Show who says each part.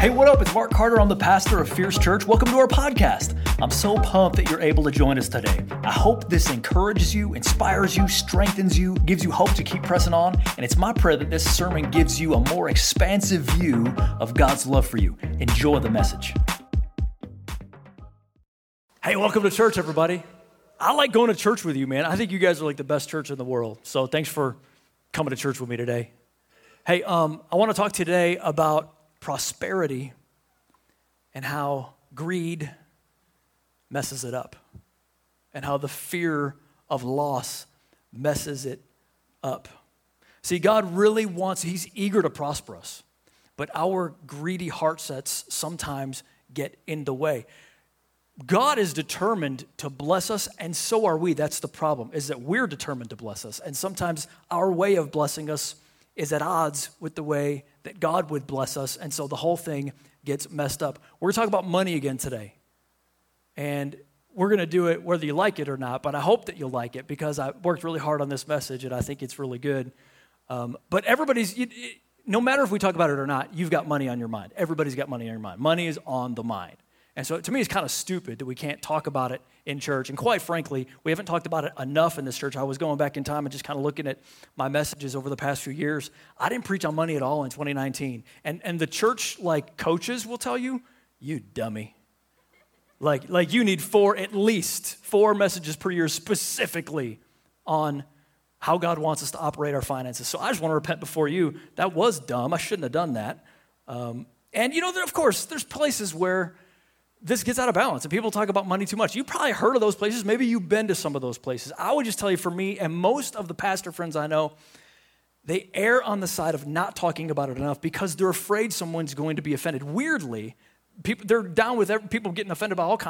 Speaker 1: Hey, what up? It's Mark Carter. I'm the pastor of Fierce Church. Welcome to our podcast. I'm so pumped that you're able to join us today. I hope this encourages you, inspires you, strengthens you, gives you hope to keep pressing on. And it's my prayer that this sermon gives you a more expansive view of God's love for you. Enjoy the message. Hey, welcome to church, everybody. I like going to church with you, man. I think you guys are like the best church in the world. So thanks for coming to church with me today. Hey, um, I want to talk today about prosperity and how greed messes it up, and how the fear of loss messes it up. See, God really wants, He's eager to prosper us, but our greedy heart sets sometimes get in the way. God is determined to bless us, and so are we. That's the problem, is that we're determined to bless us. And sometimes our way of blessing us is at odds with the way that God would bless us. And so the whole thing gets messed up. We're going to talk about money again today. And we're going to do it whether you like it or not, but I hope that you'll like it because I worked really hard on this message and I think it's really good. Um, but everybody's, you, no matter if we talk about it or not, you've got money on your mind. Everybody's got money on your mind. Money is on the mind. And so to me, it's kind of stupid that we can't talk about it in church. And quite frankly, we haven't talked about it enough in this church. I was going back in time and just kind of looking at my messages over the past few years. I didn't preach on money at all in 2019. And, and the church, like coaches, will tell you, you dummy. Like, like you need four, at least four messages per year specifically on how God wants us to operate our finances. So I just want to repent before you. That was dumb. I shouldn't have done that. Um, and you know, there, of course, there's places where this gets out of balance and people talk about money too much. You probably heard of those places. Maybe you've been to some of those places. I would just tell you for me and most of the pastor friends I know, they err on the side of not talking about it enough because they're afraid someone's going to be offended. Weirdly, people they're down with people getting offended by all kinds